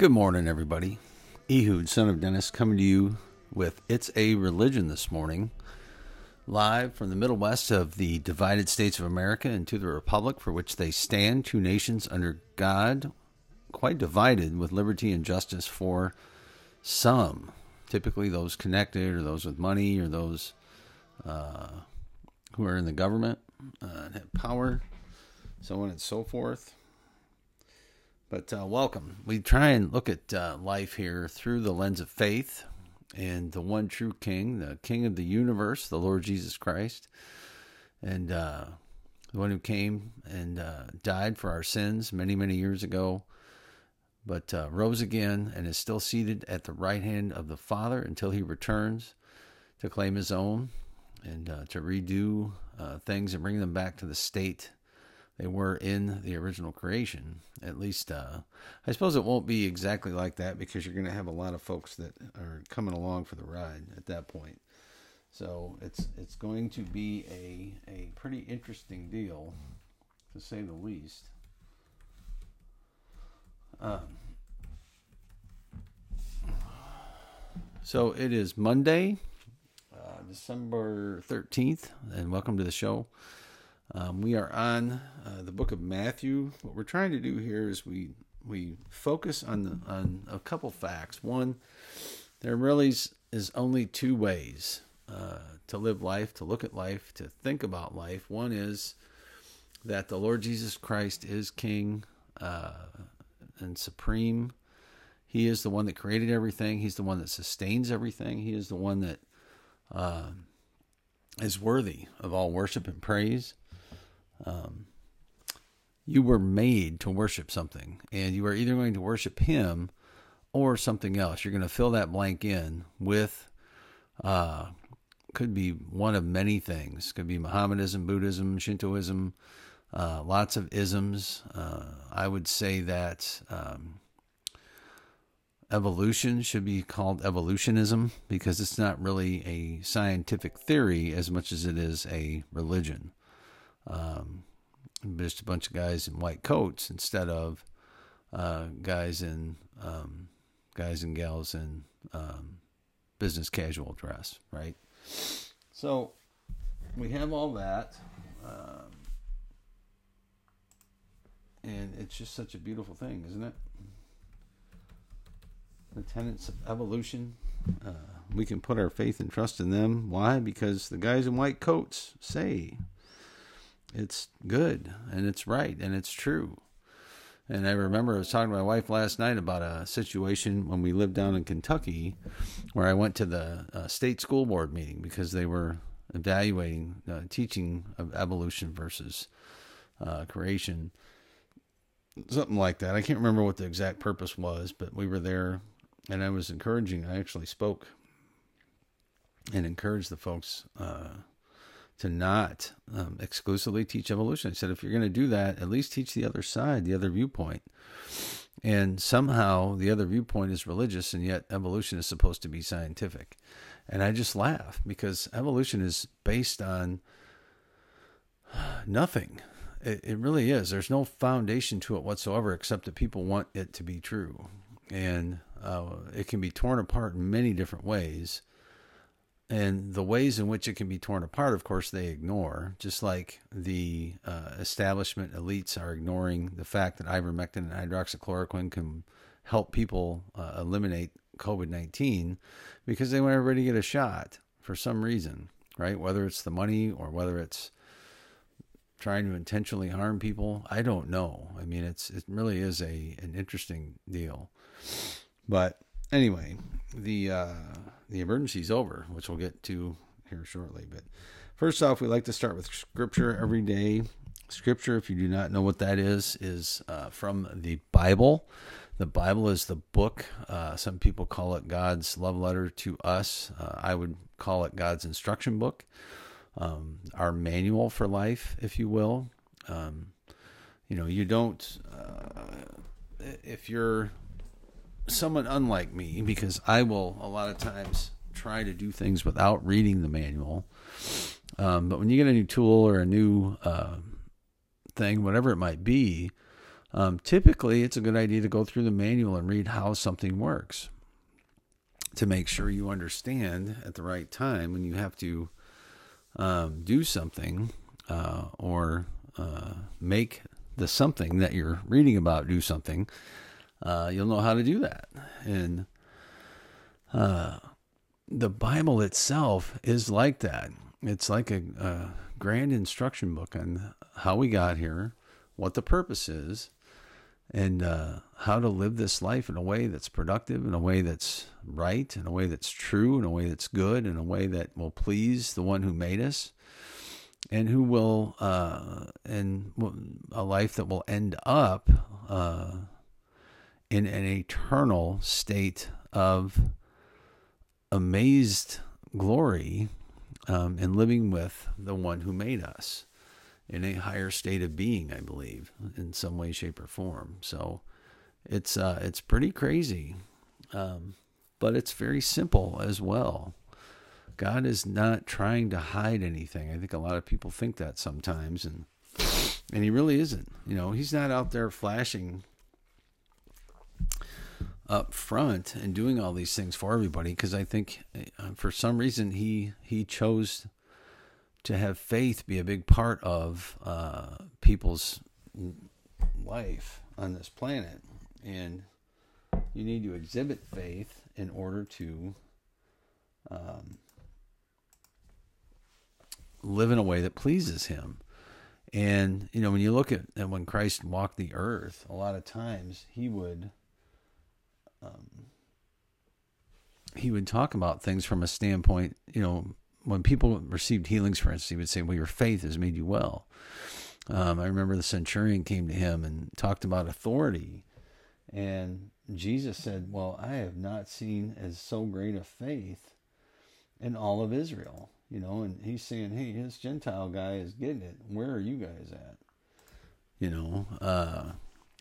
Good morning, everybody. Ehud, son of Dennis, coming to you with It's a Religion this morning, live from the Middle West of the divided states of America and to the Republic for which they stand, two nations under God, quite divided with liberty and justice for some, typically those connected or those with money or those uh, who are in the government uh, and have power, so on and so forth. But uh, welcome. We try and look at uh, life here through the lens of faith and the one true King, the King of the universe, the Lord Jesus Christ, and uh, the one who came and uh, died for our sins many, many years ago, but uh, rose again and is still seated at the right hand of the Father until he returns to claim his own and uh, to redo things and bring them back to the state they were in the original creation. At least, uh, I suppose it won't be exactly like that because you're going to have a lot of folks that are coming along for the ride at that point. So it's it's going to be a a pretty interesting deal, to say the least. Um, so it is Monday, uh, December thirteenth, and welcome to the show. Um, we are on uh, the book of Matthew. What we're trying to do here is we we focus on the, on a couple facts. One, there really is, only two ways uh, to live life, to look at life, to think about life. One is that the Lord Jesus Christ is King uh, and supreme. He is the one that created everything. He's the one that sustains everything. He is the one that uh, is worthy of all worship and praise. Um, you were made to worship something, and you are either going to worship Him or something else. You're going to fill that blank in with, uh, could be one of many things. Could be Mohammedanism, Buddhism, Shintoism, uh, lots of isms. Uh, I would say that um, evolution should be called evolutionism because it's not really a scientific theory as much as it is a religion um, just a bunch of guys in white coats instead of uh, guys in um, guys and gals in um, business casual dress, right? So we have all that, um, and it's just such a beautiful thing, isn't it? The tenets of evolution. Uh, we can put our faith and trust in them. Why? Because the guys in white coats say it's good and it's right and it's true. And I remember I was talking to my wife last night about a situation when we lived down in Kentucky where I went to the uh, state school board meeting because they were evaluating uh, teaching of evolution versus uh, creation. Something like that. I can't remember what the exact purpose was, but we were there and I was encouraging. I actually spoke and encouraged the folks uh, to not um, exclusively teach evolution. I said, if you're going to do that, at least teach the other side, the other viewpoint. And somehow the other viewpoint is religious, and yet evolution is supposed to be scientific. And I just laugh because evolution is based on nothing. It, it really is. There's no foundation to it whatsoever except that people want it to be true. And uh, it can be torn apart in many different ways and the ways in which it can be torn apart, of course, they ignore, just like the uh, establishment elites are ignoring the fact that ivermectin and hydroxychloroquine can help people uh, eliminate COVID 19 because they want everybody to get a shot for some reason, right? Whether it's the money or whether it's trying to intentionally harm people, I don't know. I mean, it's it really is a an interesting deal. But anyway, the uh, the emergency's over, which we'll get to here shortly. But first off, we like to start with scripture every day. Scripture, if you do not know what that is, is uh, from the Bible. The Bible is the book. Uh, some people call it God's love letter to us. Uh, I would call it God's instruction book, um, our manual for life, if you will. Um, you know, you don't, uh, if you're someone unlike me because I will a lot of times try to do things without reading the manual. Um, but when you get a new tool or a new uh, thing, whatever it might be, um, typically it's a good idea to go through the manual and read how something works to make sure you understand at the right time when you have to um, do something uh, or uh, make the something that you're reading about do something, uh, you'll know how to do that. And uh, the Bible itself is like that. It's like a, a grand instruction book on how we got here, what the purpose is, and uh, how to live this life in a way that's productive, in a way that's right, in a way that's true, in a way that's good, in a way that will please the one who made us, and who will, uh, and a life that will end up uh, in an eternal state of amazed glory um, and living with the one who made us in a higher state of being, I believe, in some way, shape, or form. So it's uh, it's pretty crazy, um, but it's very simple as well. God is not trying to hide anything. I think a lot of people think that sometimes, and and He really isn't. You know, He's not out there flashing up front and doing all these things for everybody because I think uh, for some reason he he chose to have faith be a big part of uh, people's life on this planet, and you need to exhibit faith in order to um, live in a way that pleases Him. And you know, when you look at, at when Christ walked the earth, a lot of times He would. Um, he would talk about things from a standpoint, you know, when people received healings, for instance, he would say, "Well, your faith has made you well." Um, I remember the centurion came to him and talked about authority, and Jesus said, "Well, I have not seen as so great a faith in all of Israel." You know, and he's saying, "Hey, this Gentile guy is getting it. Where are you guys at?" You know, uh,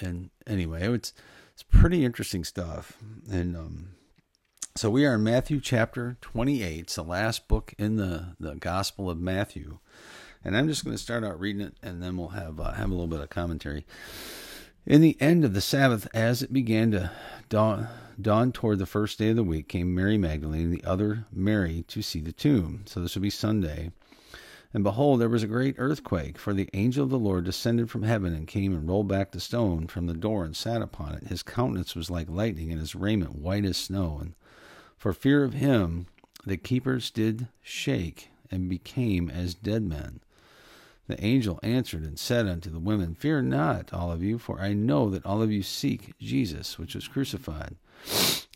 and anyway, it's it's pretty interesting stuff, and um, so we are in Matthew chapter 28. It's the last book in the, the Gospel of Matthew. And I'm just going to start out reading it and then we'll have, uh, have a little bit of commentary. In the end of the Sabbath, as it began to dawn, dawn toward the first day of the week, came Mary Magdalene and the other Mary to see the tomb. So this would be Sunday. And behold, there was a great earthquake, for the angel of the Lord descended from heaven and came and rolled back the stone from the door and sat upon it. His countenance was like lightning, and his raiment white as snow. And for fear of him, the keepers did shake and became as dead men. The angel answered and said unto the women, Fear not, all of you, for I know that all of you seek Jesus, which was crucified.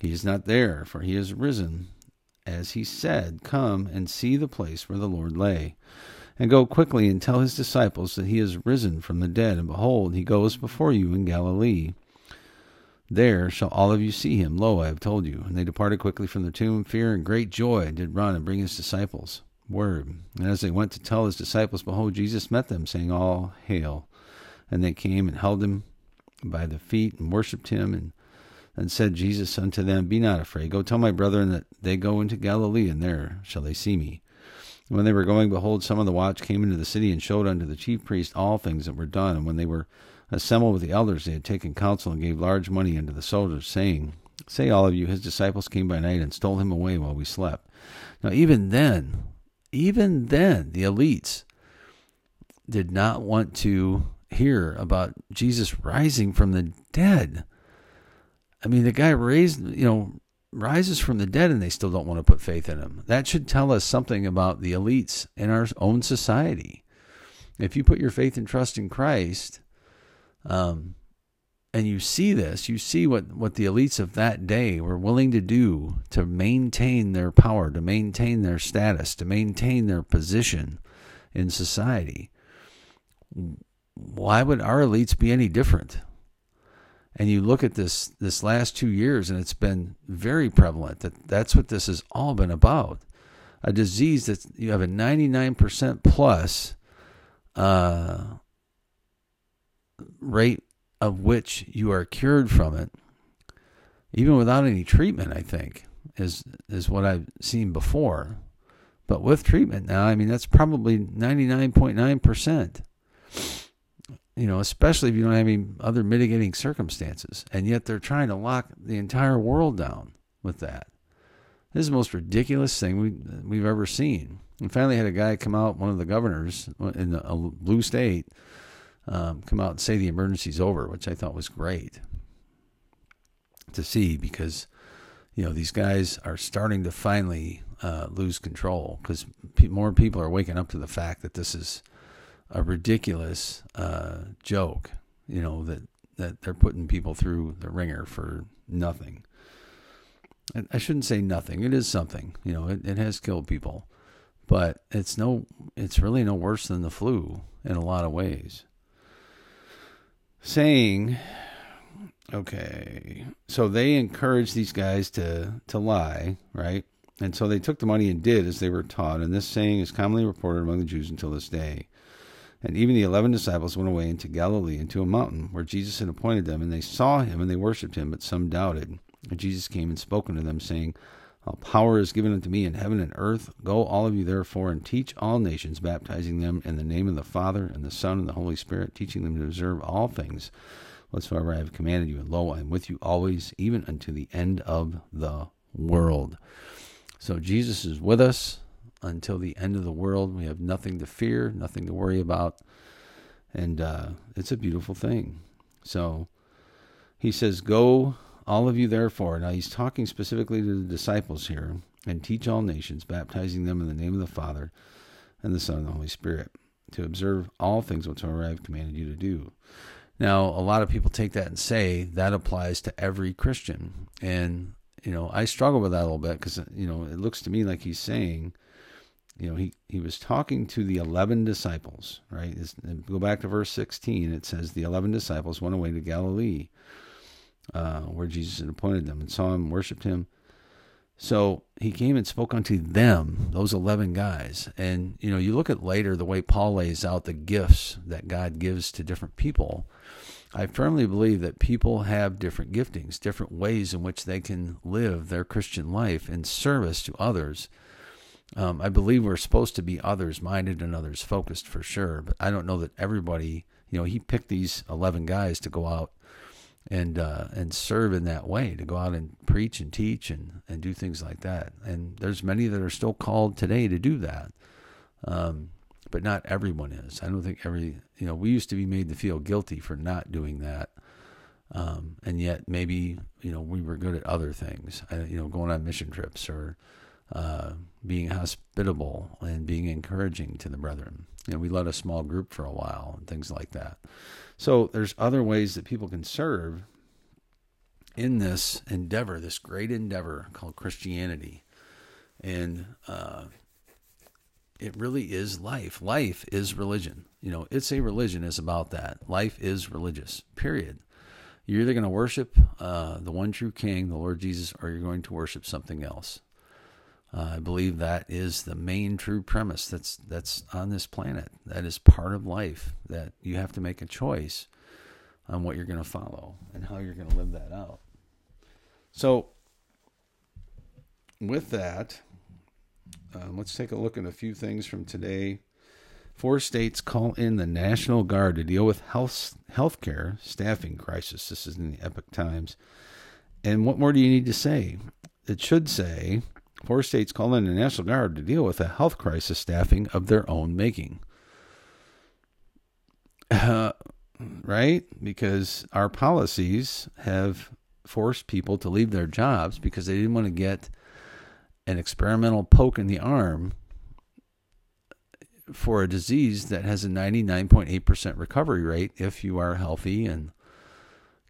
He is not there, for he is risen. As he said, Come and see the place where the Lord lay. And go quickly and tell his disciples that he is risen from the dead, and behold, he goes before you in Galilee. There shall all of you see him. Lo, I have told you. And they departed quickly from the tomb, fear and great joy, did run and bring his disciples word. And as they went to tell his disciples, behold, Jesus met them, saying, All hail. And they came and held him by the feet and worshipped him. And and said Jesus unto them, Be not afraid. Go tell my brethren that they go into Galilee, and there shall they see me. And when they were going, behold, some of the watch came into the city and showed unto the chief priest all things that were done. And when they were assembled with the elders, they had taken counsel and gave large money unto the soldiers, saying, Say all of you, his disciples came by night and stole him away while we slept. Now, even then, even then, the elites did not want to hear about Jesus rising from the dead. I mean, the guy raised, you know, rises from the dead and they still don't want to put faith in him. That should tell us something about the elites in our own society. If you put your faith and trust in Christ, um, and you see this, you see what, what the elites of that day were willing to do to maintain their power, to maintain their status, to maintain their position in society. Why would our elites be any different? and you look at this this last two years and it's been very prevalent that that's what this has all been about. A disease that you have a 99% plus uh, rate of which you are cured from it even without any treatment i think is is what i've seen before. But with treatment now i mean that's probably 99.9% you know, especially if you don't have any other mitigating circumstances. And yet they're trying to lock the entire world down with that. This is the most ridiculous thing we, we've ever seen. And finally, had a guy come out, one of the governors in a blue state, um, come out and say the emergency's over, which I thought was great to see because, you know, these guys are starting to finally uh, lose control because pe- more people are waking up to the fact that this is a ridiculous uh, joke. You know that that they're putting people through the ringer for nothing. I shouldn't say nothing. It is something. You know, it, it has killed people, but it's no. It's really no worse than the flu in a lot of ways. Saying, okay, so they encourage these guys to to lie, right? And so they took the money and did as they were taught. And this saying is commonly reported among the Jews until this day. And even the eleven disciples went away into Galilee, into a mountain where Jesus had appointed them. And they saw him and they worshipped him, but some doubted. And Jesus came and spoke unto them, saying, All power is given unto me in heaven and earth. Go, all of you, therefore, and teach all nations, baptizing them in the name of the Father, and the Son, and the Holy Spirit, teaching them to observe all things whatsoever I have commanded you. And lo, I am with you always, even unto the end of the world. So Jesus is with us until the end of the world. We have nothing to fear, nothing to worry about. And uh, it's a beautiful thing. So he says, Go, all of you, therefore. Now he's talking specifically to the disciples here and teach all nations, baptizing them in the name of the Father and the Son and the Holy Spirit, to observe all things whatsoever I have commanded you to do. Now, a lot of people take that and say that applies to every Christian. And, you know, I struggle with that a little bit because, you know, it looks to me like he's saying, you know, he, he was talking to the 11 disciples, right? Go back to verse 16. It says, The 11 disciples went away to Galilee, uh, where Jesus had appointed them, and saw him, worshiped him. So he came and spoke unto them, those 11 guys. And, you know, you look at later the way Paul lays out the gifts that God gives to different people. I firmly believe that people have different giftings, different ways in which they can live their Christian life in service to others um, I believe we're supposed to be others minded and others focused for sure, but I don't know that everybody, you know, he picked these 11 guys to go out and uh, and serve in that way, to go out and preach and teach and, and do things like that. And there's many that are still called today to do that. Um, but not everyone is. I don't think every, you know, we used to be made to feel guilty for not doing that. Um, and yet maybe, you know, we were good at other things, you know, going on mission trips or, uh, being hospitable and being encouraging to the brethren. You know, we led a small group for a while and things like that. So there's other ways that people can serve in this endeavor, this great endeavor called Christianity. And uh, it really is life. Life is religion. You know, it's a religion It's about that. Life is religious. Period. You're either going to worship uh, the one true King, the Lord Jesus, or you're going to worship something else. Uh, I believe that is the main true premise that's that's on this planet. That is part of life. That you have to make a choice on what you're going to follow and how you're going to live that out. So, with that, uh, let's take a look at a few things from today. Four states call in the National Guard to deal with health healthcare staffing crisis. This is in the Epoch Times. And what more do you need to say? It should say Four states call in the National Guard to deal with a health crisis staffing of their own making. Uh, right? Because our policies have forced people to leave their jobs because they didn't want to get an experimental poke in the arm for a disease that has a 99.8% recovery rate if you are healthy and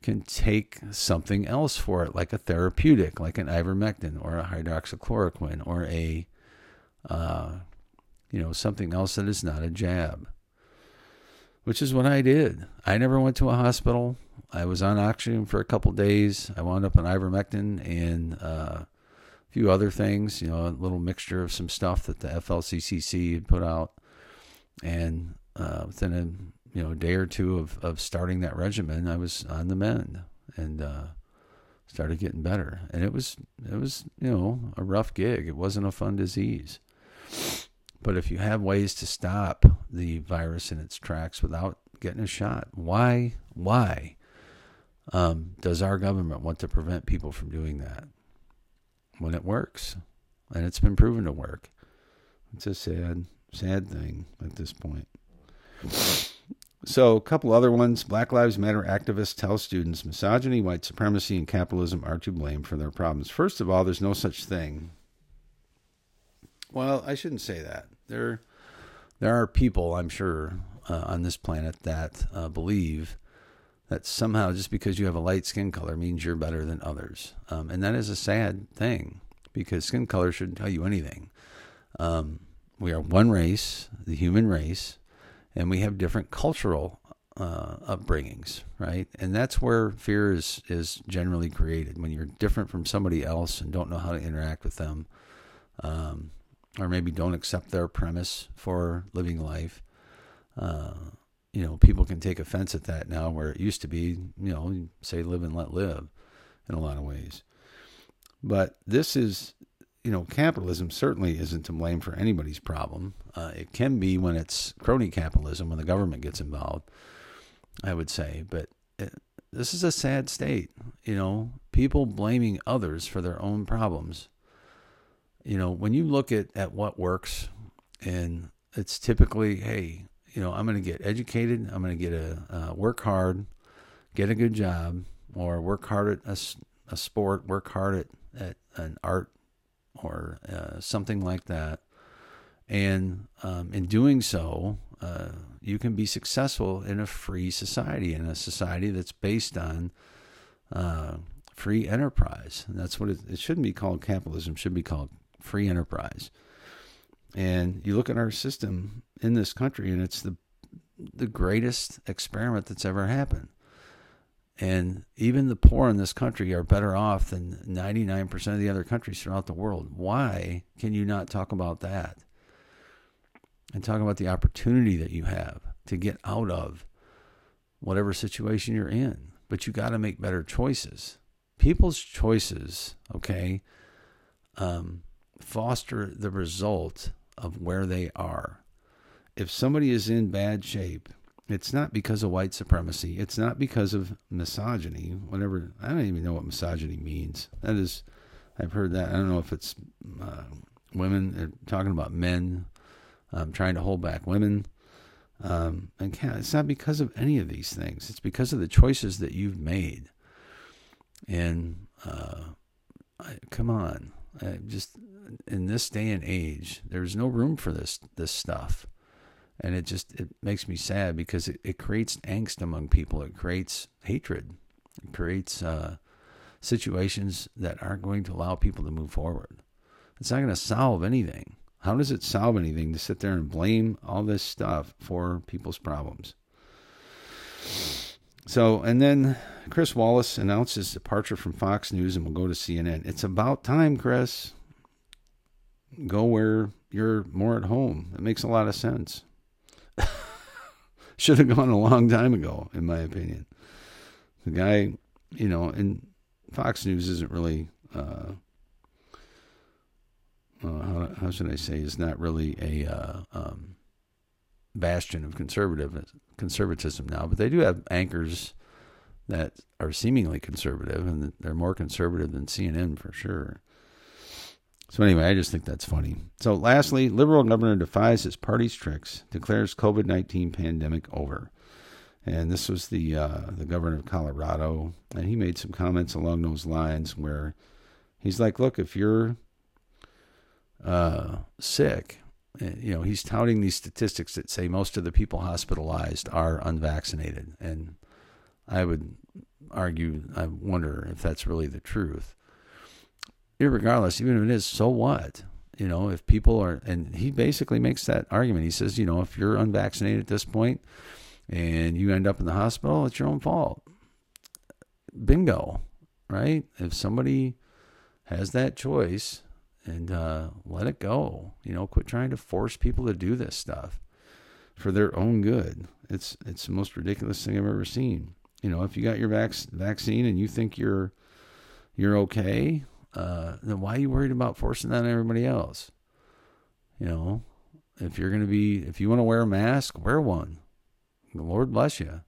can take something else for it, like a therapeutic, like an ivermectin or a hydroxychloroquine or a, uh, you know, something else that is not a jab. Which is what I did. I never went to a hospital. I was on oxygen for a couple days. I wound up on ivermectin and uh, a few other things, you know, a little mixture of some stuff that the FLCCC had put out. And uh, within you know, a day or two of, of starting that regimen, I was on the mend and uh, started getting better. And it was it was you know a rough gig. It wasn't a fun disease. But if you have ways to stop the virus in its tracks without getting a shot. Why? Why um, does our government want to prevent people from doing that when it works? And it's been proven to work. It's a sad, sad thing at this point. So, a couple other ones. Black Lives Matter activists tell students misogyny, white supremacy, and capitalism are to blame for their problems. First of all, there's no such thing. Well, I shouldn't say that. There, there are people, I'm sure, uh, on this planet that uh, believe that somehow just because you have a light skin color means you're better than others. Um, and that is a sad thing because skin color shouldn't tell you anything. Um, we are one race, the human race and we have different cultural uh, upbringings, right? And that's where fear is is generally created when you're different from somebody else and don't know how to interact with them, um, or maybe don't accept their premise for living life. Uh, you know, people can take offense at that now, where it used to be, you know, say live and let live, in a lot of ways. But this is you know, capitalism certainly isn't to blame for anybody's problem. Uh, it can be when it's crony capitalism, when the government gets involved, I would say. But it, this is a sad state, you know, people blaming others for their own problems. You know, when you look at, at what works, and it's typically, hey, you know, I'm going to get educated, I'm going to get a uh, work hard, get a good job, or work hard at a, a sport, work hard at, at an art or uh, something like that. And um, in doing so, uh, you can be successful in a free society, in a society that's based on uh, free enterprise. And that's what it, it shouldn't be called capitalism, should be called free enterprise. And you look at our system in this country, and it's the the greatest experiment that's ever happened. And even the poor in this country are better off than 99% of the other countries throughout the world. Why can you not talk about that? And talk about the opportunity that you have to get out of whatever situation you're in. But you got to make better choices. People's choices, okay, um, foster the result of where they are. If somebody is in bad shape, it's not because of white supremacy. It's not because of misogyny. Whatever. I don't even know what misogyny means. That is, I've heard that. I don't know if it's uh, women talking about men um, trying to hold back women. Um, and it's not because of any of these things. It's because of the choices that you've made. And uh, I, come on, I just in this day and age, there's no room for this this stuff and it just it makes me sad because it, it creates angst among people. It creates hatred. It creates uh, situations that aren't going to allow people to move forward. It's not going to solve anything. How does it solve anything to sit there and blame all this stuff for people's problems? So and then chris wallace announced his departure from fox news and will go to cnn it's about time chris. Go where you're more at home. It makes a lot of sense should have gone a long time ago, in my opinion. The guy, you know, and Fox News isn't really, uh, uh, how, how, should I say, is not really a uh, um, bastion of conservative conservatism now, but they do have anchors that are seemingly conservative, and they're more conservative than CNN for sure. So anyway, I just think that's funny. So lastly, liberal governor defies his party's tricks, declares COVID-19 pandemic over. And this was the uh, the governor of Colorado, and he made some comments along those lines where he's like, "Look, if you're uh, sick, eh, you know, he's touting these statistics that say most of the people hospitalized are unvaccinated, and I would argue, I wonder if that's really the truth irregardless, even if it is, so what? You know, if people are, and he basically makes that argument. He says, you know, if you're unvaccinated at this point and you end up in the hospital, it's your own fault. Bingo, right? If somebody has that choice and uh, let it go, you know, quit trying to force people to do this stuff for their own good. It's it's the most ridiculous thing I've ever seen. You know, if you got your vac- vaccine and you think you're you're okay, uh, then why are you worried about forcing that on everybody else? You know, if you're going to be, if you want to wear a mask, wear one. the Lord bless you.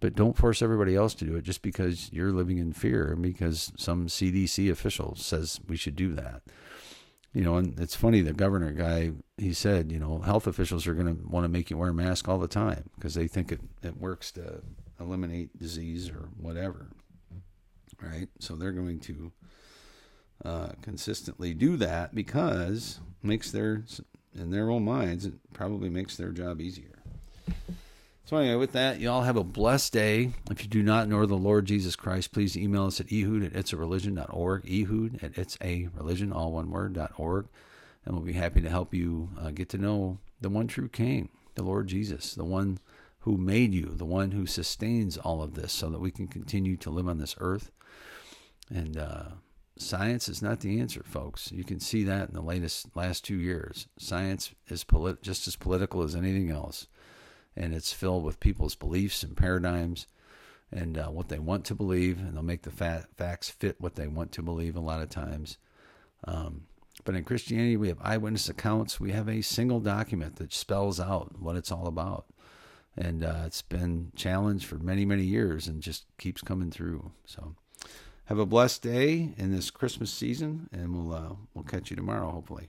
But don't force everybody else to do it just because you're living in fear and because some CDC official says we should do that. You know, and it's funny, the governor guy, he said, you know, health officials are going to want to make you wear a mask all the time because they think it, it works to eliminate disease or whatever. Right? So they're going to uh, consistently do that because makes their in their own minds it probably makes their job easier. So anyway, with that, y'all have a blessed day. If you do not know the Lord Jesus Christ, please email us at ehud at itsareligion.org, ehud at it's a religion, all one word, dot org, and we'll be happy to help you uh, get to know the one true King, the Lord Jesus, the one who made you, the one who sustains all of this so that we can continue to live on this earth and uh, science is not the answer, folks. You can see that in the latest last two years. Science is polit- just as political as anything else, and it's filled with people's beliefs and paradigms and uh, what they want to believe, and they'll make the fa- facts fit what they want to believe a lot of times. Um, but in Christianity, we have eyewitness accounts. We have a single document that spells out what it's all about. And uh, it's been challenged for many, many years and just keeps coming through. So have a blessed day in this Christmas season, and we'll uh, we'll catch you tomorrow, hopefully.